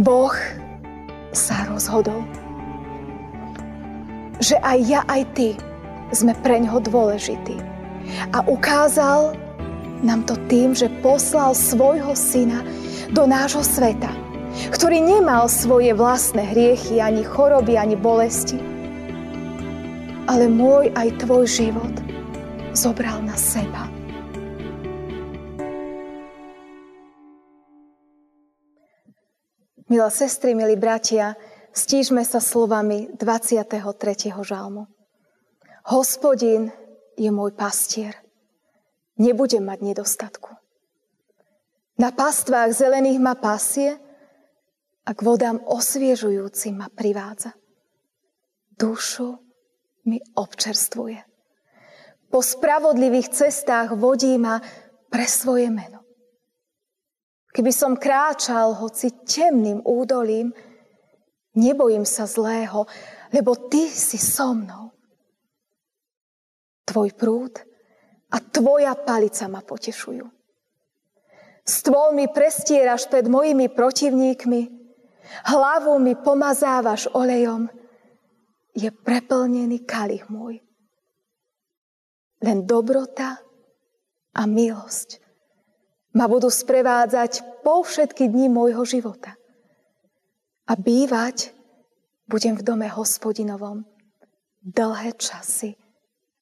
Boh sa rozhodol, že aj ja, aj ty sme pre ňoho dôležití. A ukázal nám to tým, že poslal svojho syna do nášho sveta, ktorý nemal svoje vlastné hriechy, ani choroby, ani bolesti. Ale môj aj tvoj život zobral na seba. Milé sestry, milí bratia, stížme sa slovami 23. žalmu. Hospodin je môj pastier. Nebudem mať nedostatku. Na pastvách zelených ma pasie a k vodám osviežujúcim ma privádza. Dušu mi občerstvuje. Po spravodlivých cestách vodí ma pre svoje meno. Keby som kráčal hoci temným údolím, nebojím sa zlého, lebo ty si so mnou. Tvoj prúd a tvoja palica ma potešujú. Stôl mi prestieraš pred mojimi protivníkmi, hlavu mi pomazávaš olejom, je preplnený kalich môj. Len dobrota a milosť ma budú sprevádzať po všetky dni môjho života. A bývať budem v dome hospodinovom dlhé časy.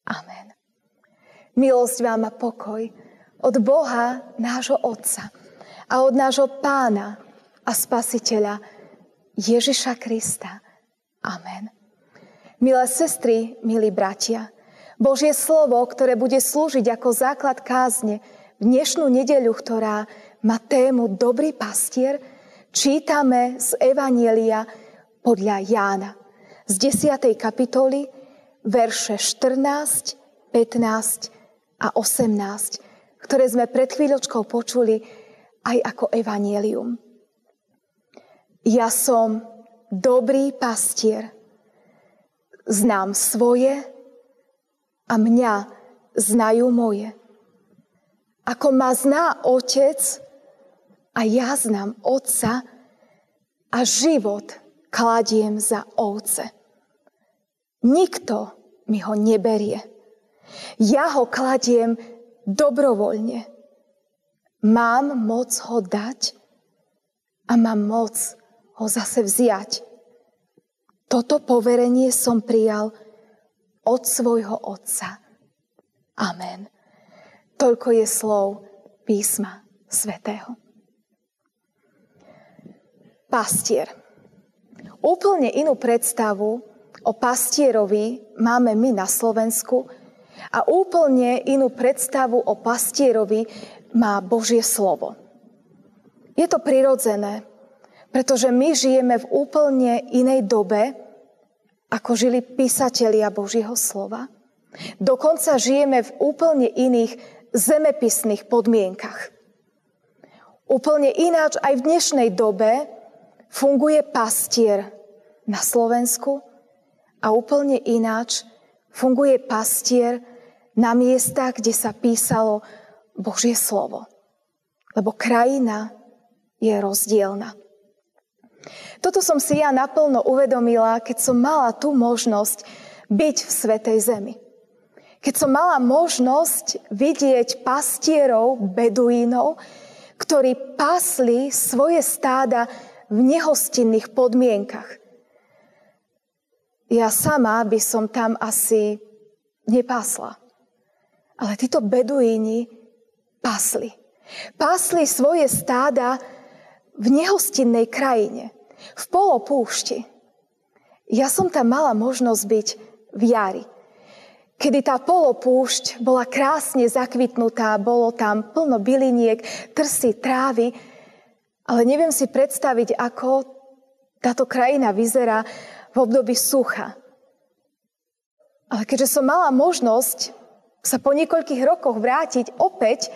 Amen. Milosť vám a pokoj od Boha, nášho Otca a od nášho Pána a Spasiteľa Ježiša Krista. Amen. Milé sestry, milí bratia, Božie slovo, ktoré bude slúžiť ako základ kázne, dnešnú nedeľu, ktorá má tému Dobrý pastier, čítame z Evanielia podľa Jána z 10. kapitoly, verše 14, 15 a 18, ktoré sme pred chvíľočkou počuli aj ako Evanielium. Ja som dobrý pastier, znám svoje a mňa znajú moje. Ako ma zná otec a ja znám otca a život kladiem za ovce. Nikto mi ho neberie. Ja ho kladiem dobrovoľne. Mám moc ho dať a mám moc ho zase vziať. Toto poverenie som prijal od svojho otca. Amen. Toľko je slov písma svätého. Pastier. Úplne inú predstavu o pastierovi máme my na Slovensku a úplne inú predstavu o pastierovi má Božie slovo. Je to prirodzené, pretože my žijeme v úplne inej dobe, ako žili písatelia Božieho slova. Dokonca žijeme v úplne iných zemepisných podmienkach. Úplne ináč aj v dnešnej dobe funguje pastier na Slovensku a úplne ináč funguje pastier na miestach, kde sa písalo Božie slovo. Lebo krajina je rozdielna. Toto som si ja naplno uvedomila, keď som mala tú možnosť byť v Svetej Zemi. Keď som mala možnosť vidieť pastierov, beduínov, ktorí pasli svoje stáda v nehostinných podmienkach. Ja sama by som tam asi nepásla. Ale títo beduíni pasli. Pasli svoje stáda v nehostinnej krajine, v polopúšti. Ja som tam mala možnosť byť v jari kedy tá polopúšť bola krásne zakvitnutá, bolo tam plno byliniek, trsy, trávy, ale neviem si predstaviť, ako táto krajina vyzerá v období sucha. Ale keďže som mala možnosť sa po niekoľkých rokoch vrátiť opäť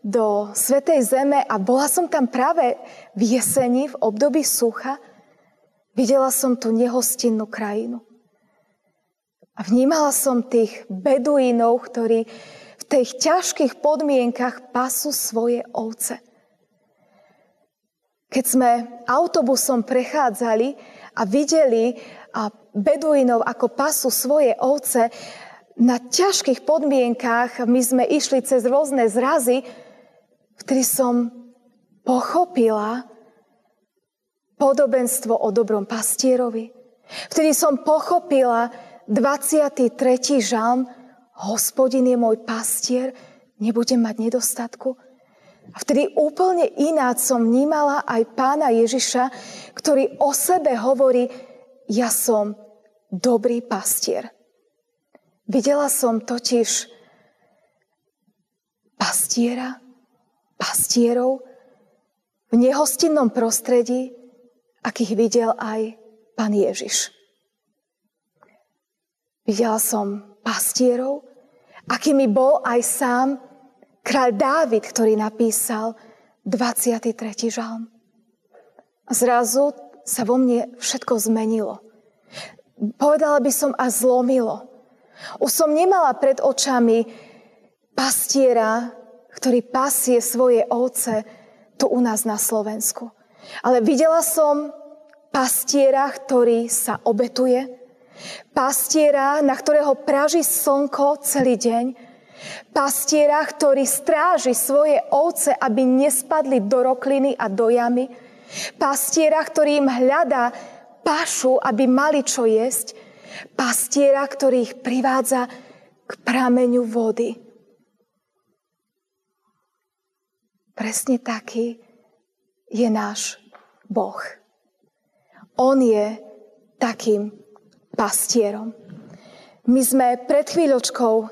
do Svetej Zeme a bola som tam práve v jeseni, v období sucha, videla som tú nehostinnú krajinu. A vnímala som tých beduínov, ktorí v tých ťažkých podmienkach pasú svoje ovce. Keď sme autobusom prechádzali a videli beduínov, ako pasú svoje ovce, na ťažkých podmienkách my sme išli cez rôzne zrazy, vtedy som pochopila podobenstvo o dobrom pastierovi. Vtedy som pochopila 23. žalm Hospodin je môj pastier, nebudem mať nedostatku. A vtedy úplne ináč som vnímala aj pána Ježiša, ktorý o sebe hovorí, ja som dobrý pastier. Videla som totiž pastiera, pastierov v nehostinnom prostredí, akých videl aj pán Ježiš. Videla som pastierov, akými bol aj sám kráľ Dávid, ktorý napísal 23. žalm. A zrazu sa vo mne všetko zmenilo. Povedala by som a zlomilo. Už som nemala pred očami pastiera, ktorý pasie svoje ovce tu u nás na Slovensku. Ale videla som pastiera, ktorý sa obetuje, pastiera, na ktorého praží slnko celý deň, pastiera, ktorý stráži svoje ovce, aby nespadli do rokliny a do jamy, pastiera, ktorý im hľadá pašu, aby mali čo jesť, pastiera, ktorý ich privádza k prameňu vody. Presne taký je náš Boh. On je takým pastierom. My sme pred chvíľočkou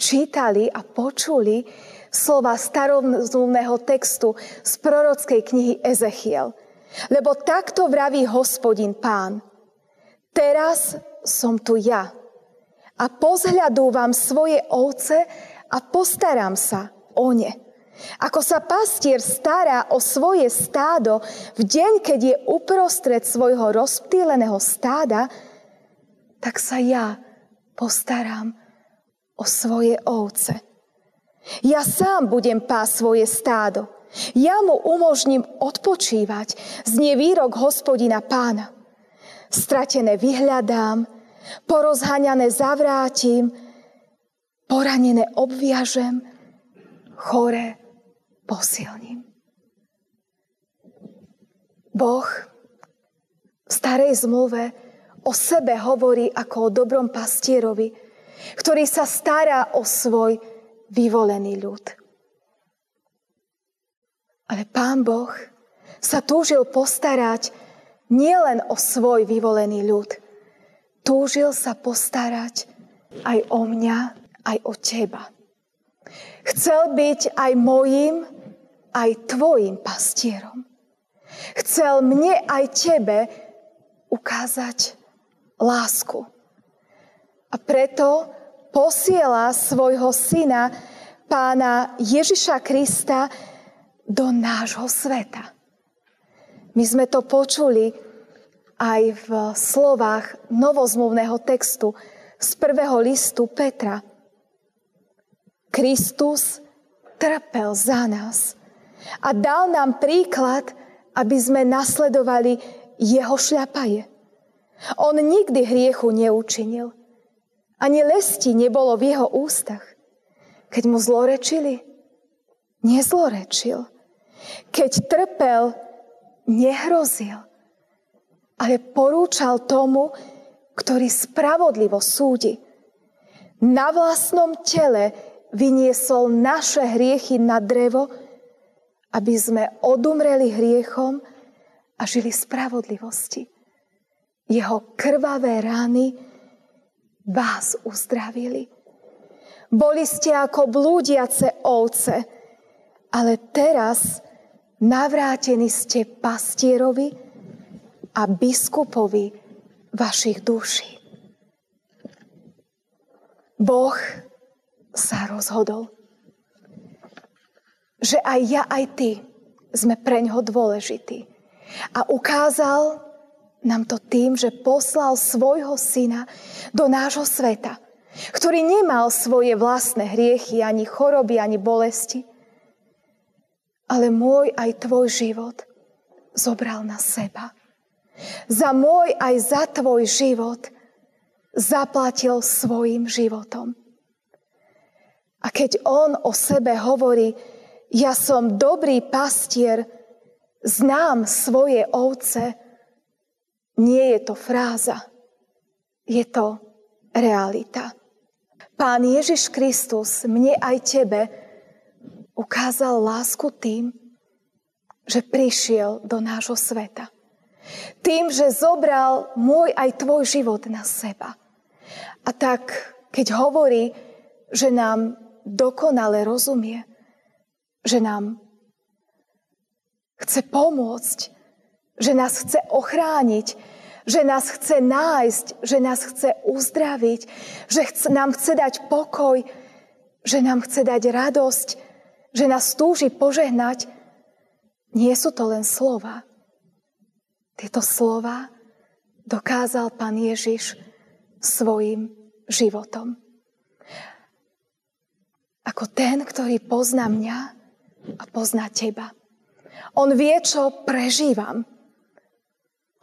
čítali a počuli slova starovzumného textu z prorockej knihy Ezechiel. Lebo takto vraví hospodin pán. Teraz som tu ja. A pozhľadú vám svoje ovce a postaram sa o ne. Ako sa pastier stará o svoje stádo v deň, keď je uprostred svojho rozptýleného stáda, tak sa ja postaram o svoje ovce. Ja sám budem pás svoje stádo. Ja mu umožním odpočívať, znie výrok hospodina pána. Stratené vyhľadám, porozhaňané zavrátim, poranené obviažem, chore posilním. Boh v starej zmluve o sebe hovorí ako o dobrom pastierovi, ktorý sa stará o svoj vyvolený ľud. Ale Pán Boh sa túžil postarať nielen o svoj vyvolený ľud, túžil sa postarať aj o mňa, aj o teba. Chcel byť aj mojim, aj tvojim pastierom. Chcel mne aj tebe ukázať lásku. A preto posiela svojho syna, pána Ježiša Krista, do nášho sveta. My sme to počuli aj v slovách novozmluvného textu z prvého listu Petra. Kristus trpel za nás a dal nám príklad, aby sme nasledovali jeho šľapaje. On nikdy hriechu neučinil. Ani lesti nebolo v jeho ústach. Keď mu zlorečili, nezlorečil. Keď trpel, nehrozil ale porúčal tomu, ktorý spravodlivo súdi. Na vlastnom tele vyniesol naše hriechy na drevo, aby sme odumreli hriechom a žili spravodlivosti. Jeho krvavé rány vás uzdravili. Boli ste ako blúdiace ovce, ale teraz navrátení ste pastierovi, a biskupovi vašich duší. Boh sa rozhodol, že aj ja, aj ty sme pre ňoho dôležití. A ukázal nám to tým, že poslal svojho syna do nášho sveta, ktorý nemal svoje vlastné hriechy, ani choroby, ani bolesti, ale môj aj tvoj život zobral na seba. Za môj aj za tvoj život zaplatil svojim životom. A keď on o sebe hovorí, ja som dobrý pastier, znám svoje ovce, nie je to fráza, je to realita. Pán Ježiš Kristus mne aj tebe ukázal lásku tým, že prišiel do nášho sveta. Tým, že zobral môj aj tvoj život na seba. A tak, keď hovorí, že nám dokonale rozumie, že nám chce pomôcť, že nás chce ochrániť, že nás chce nájsť, že nás chce uzdraviť, že chce, nám chce dať pokoj, že nám chce dať radosť, že nás túži požehnať. Nie sú to len slova. Tieto slova dokázal pán Ježiš svojim životom. Ako ten, ktorý pozná mňa a pozná teba. On vie, čo prežívam.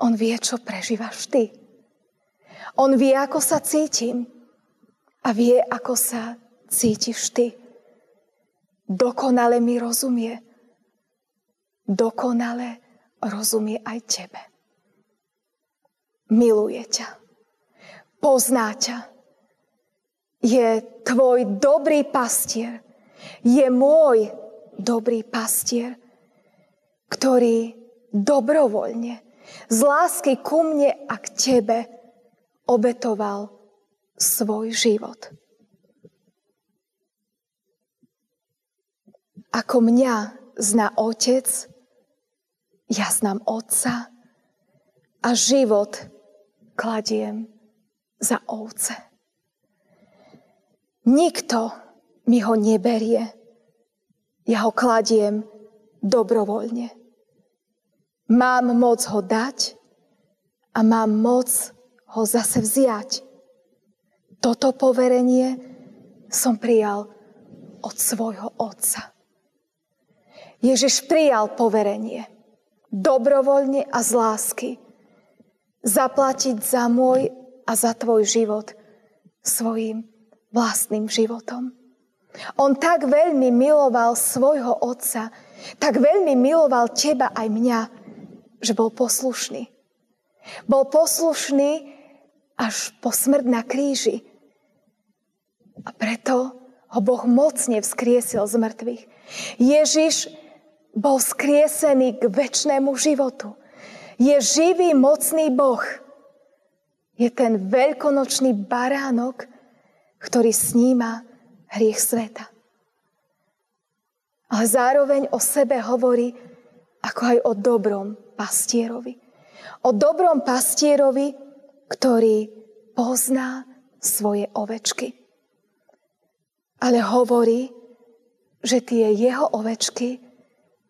On vie, čo prežívaš ty. On vie, ako sa cítim. A vie, ako sa cítiš ty. Dokonale mi rozumie. Dokonale rozumie aj tebe. Miluje ťa. Pozná ťa. Je tvoj dobrý pastier. Je môj dobrý pastier ktorý dobrovoľne, z lásky ku mne a k tebe obetoval svoj život. Ako mňa zná Otec, ja znám Otca a život kladiem za ovce. Nikto mi ho neberie, ja ho kladiem dobrovoľne. Mám moc ho dať a mám moc ho zase vziať. Toto poverenie som prijal od svojho otca. Ježiš prijal poverenie dobrovoľne a z lásky zaplatiť za môj a za tvoj život svojim vlastným životom. On tak veľmi miloval svojho otca, tak veľmi miloval teba aj mňa, že bol poslušný. Bol poslušný až po smrť na kríži. A preto ho Boh mocne vzkriesil z mŕtvych. Ježiš bol skriesený k väčšnému životu. Je živý, mocný Boh. Je ten veľkonočný baránok, ktorý sníma hriech sveta. Ale zároveň o sebe hovorí ako aj o dobrom pastierovi. O dobrom pastierovi, ktorý pozná svoje ovečky. Ale hovorí, že tie jeho ovečky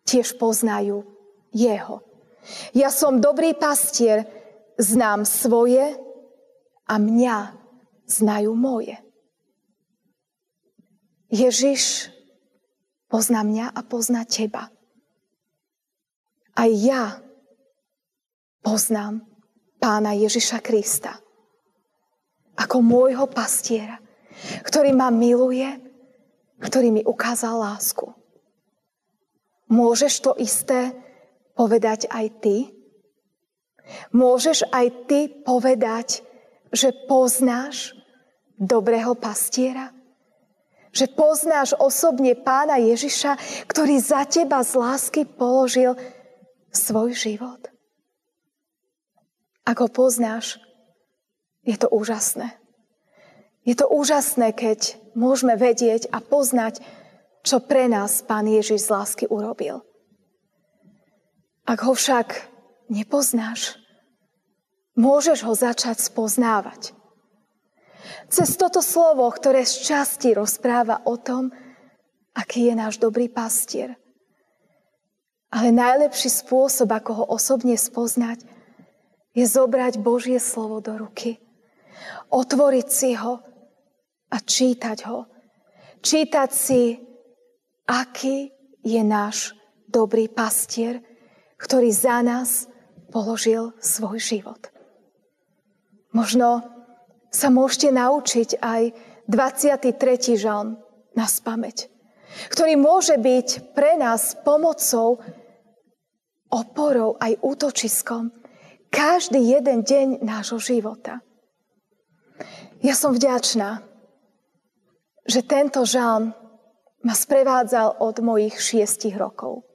tiež poznajú jeho. Ja som dobrý pastier, znám svoje a mňa znajú moje. Ježiš pozná mňa a pozná teba. Aj ja poznám pána Ježiša Krista ako môjho pastiera, ktorý ma miluje, ktorý mi ukázal lásku. Môžeš to isté povedať aj ty? Môžeš aj ty povedať, že poznáš dobrého pastiera? Že poznáš osobne pána Ježiša, ktorý za teba z lásky položil svoj život? Ak ho poznáš, je to úžasné. Je to úžasné, keď môžeme vedieť a poznať, čo pre nás Pán Ježiš z lásky urobil. Ak ho však nepoznáš, môžeš ho začať spoznávať. Cez toto slovo, ktoré z časti rozpráva o tom, aký je náš dobrý pastier. Ale najlepší spôsob, ako ho osobne spoznať, je zobrať Božie slovo do ruky. Otvoriť si ho a čítať ho. Čítať si, aký je náš dobrý pastier, ktorý za nás položil svoj život. Možno sa môžete naučiť aj 23. žalm na spameť, ktorý môže byť pre nás pomocou, oporou aj útočiskom každý jeden deň nášho života. Ja som vďačná, že tento žalm ma sprevádzal od mojich šiestich rokov.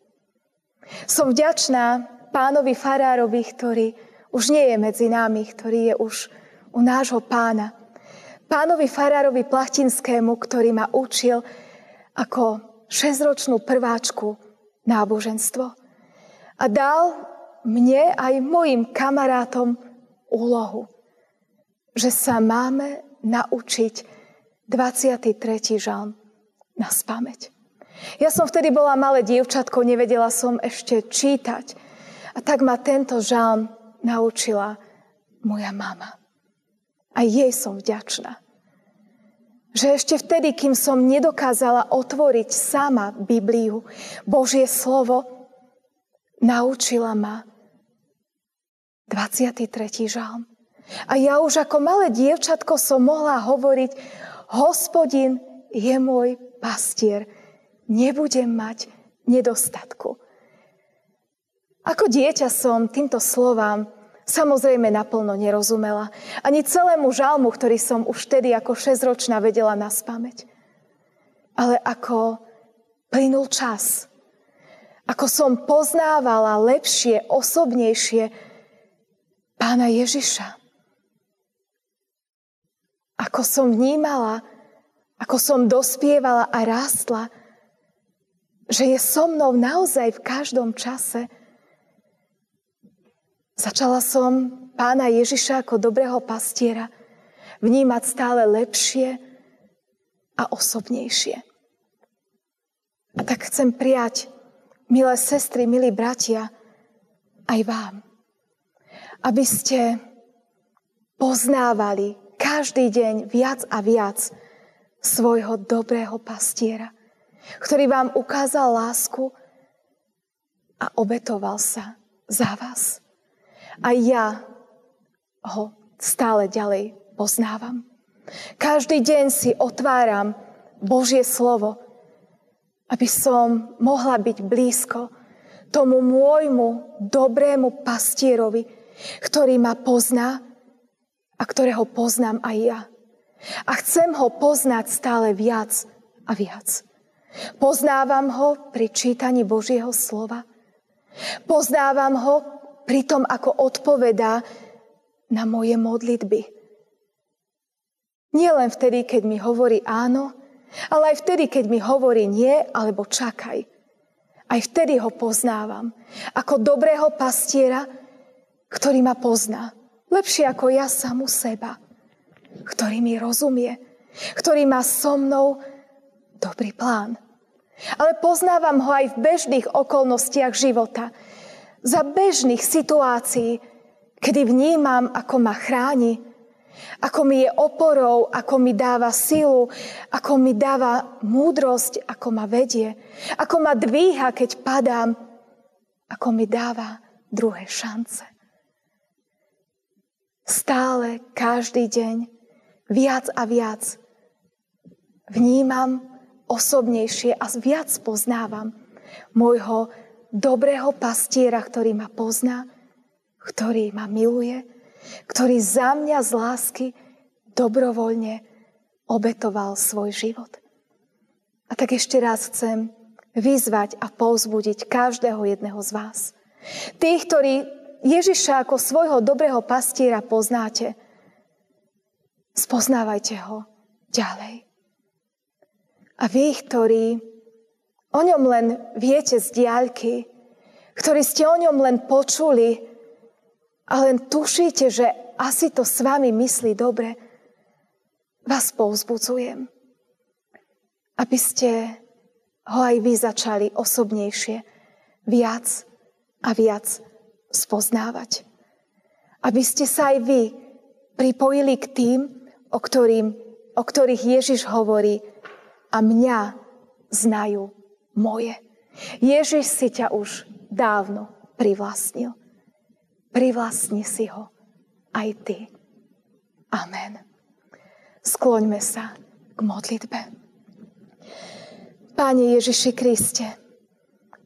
Som vďačná pánovi Farárovi, ktorý už nie je medzi nami, ktorý je už u nášho pána. Pánovi Farárovi Plachtinskému, ktorý ma učil ako šesťročnú prváčku náboženstvo. A dal mne aj mojim kamarátom úlohu, že sa máme naučiť 23. žalm na spameť. Ja som vtedy bola malé dievčatko, nevedela som ešte čítať. A tak ma tento žalm naučila moja mama. A jej som vďačná. Že ešte vtedy, kým som nedokázala otvoriť sama Bibliu, Božie slovo, naučila ma 23. žalm. A ja už ako malé dievčatko som mohla hovoriť, hospodin je môj pastier, nebudem mať nedostatku. Ako dieťa som týmto slovám samozrejme naplno nerozumela. Ani celému žalmu, ktorý som už vtedy ako šesťročná vedela na spameť. Ale ako plynul čas, ako som poznávala lepšie, osobnejšie pána Ježiša. Ako som vnímala, ako som dospievala a rástla, že je so mnou naozaj v každom čase – Začala som pána Ježiša ako dobrého pastiera vnímať stále lepšie a osobnejšie. A tak chcem prijať, milé sestry, milí bratia, aj vám, aby ste poznávali každý deň viac a viac svojho dobrého pastiera, ktorý vám ukázal lásku a obetoval sa za vás. A ja ho stále ďalej poznávam. Každý deň si otváram Božie slovo, aby som mohla byť blízko tomu môjmu dobrému pastierovi, ktorý ma pozná a ktorého poznám aj ja. A chcem ho poznať stále viac a viac. Poznávam ho pri čítaní Božieho slova. Poznávam ho pri tom, ako odpovedá na moje modlitby. Nie len vtedy, keď mi hovorí áno, ale aj vtedy, keď mi hovorí nie alebo čakaj. Aj vtedy ho poznávam ako dobrého pastiera, ktorý ma pozná. Lepšie ako ja samu seba. Ktorý mi rozumie. Ktorý má so mnou dobrý plán. Ale poznávam ho aj v bežných okolnostiach života za bežných situácií, kedy vnímam, ako ma chráni, ako mi je oporou, ako mi dáva silu, ako mi dáva múdrosť, ako ma vedie, ako ma dvíha, keď padám, ako mi dáva druhé šance. Stále, každý deň, viac a viac vnímam osobnejšie a viac poznávam môjho dobrého pastiera, ktorý ma pozná, ktorý ma miluje, ktorý za mňa z lásky dobrovoľne obetoval svoj život. A tak ešte raz chcem vyzvať a povzbudiť každého jedného z vás. Tých, ktorí Ježiša ako svojho dobrého pastiera poznáte, spoznávajte ho ďalej. A vy, ktorí O ňom len viete z diaľky, ktorí ste o ňom len počuli a len tušíte, že asi to s vami myslí dobre, vás povzbudzujem, aby ste ho aj vy začali osobnejšie viac a viac spoznávať. Aby ste sa aj vy pripojili k tým, o, ktorým, o ktorých Ježiš hovorí a mňa znajú moje. Ježiš si ťa už dávno privlastnil. Privlastni si ho aj ty. Amen. Skloňme sa k modlitbe. Pane Ježiši Kriste,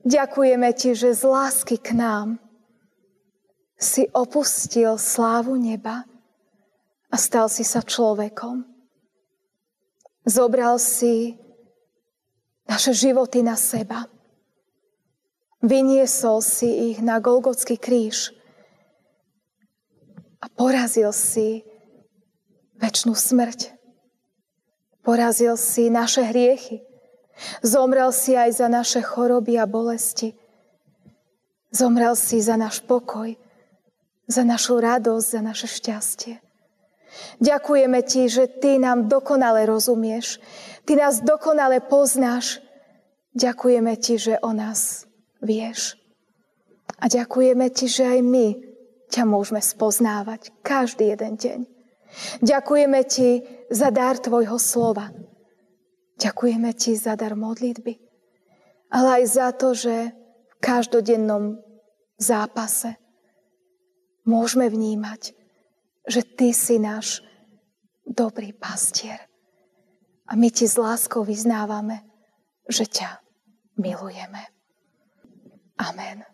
ďakujeme Ti, že z lásky k nám si opustil slávu neba a stal si sa človekom. Zobral si naše životy na seba. Vyniesol si ich na Golgotský kríž a porazil si väčšnú smrť. Porazil si naše hriechy. Zomrel si aj za naše choroby a bolesti. Zomrel si za náš pokoj, za našu radosť, za naše šťastie. Ďakujeme Ti, že Ty nám dokonale rozumieš. Ty nás dokonale poznáš. Ďakujeme Ti, že o nás vieš. A ďakujeme Ti, že aj my ťa môžeme spoznávať každý jeden deň. Ďakujeme Ti za dar Tvojho slova. Ďakujeme Ti za dar modlitby. Ale aj za to, že v každodennom zápase môžeme vnímať, že Ty si náš dobrý pastier. A my Ti s láskou vyznávame, že ťa milujeme. Amen.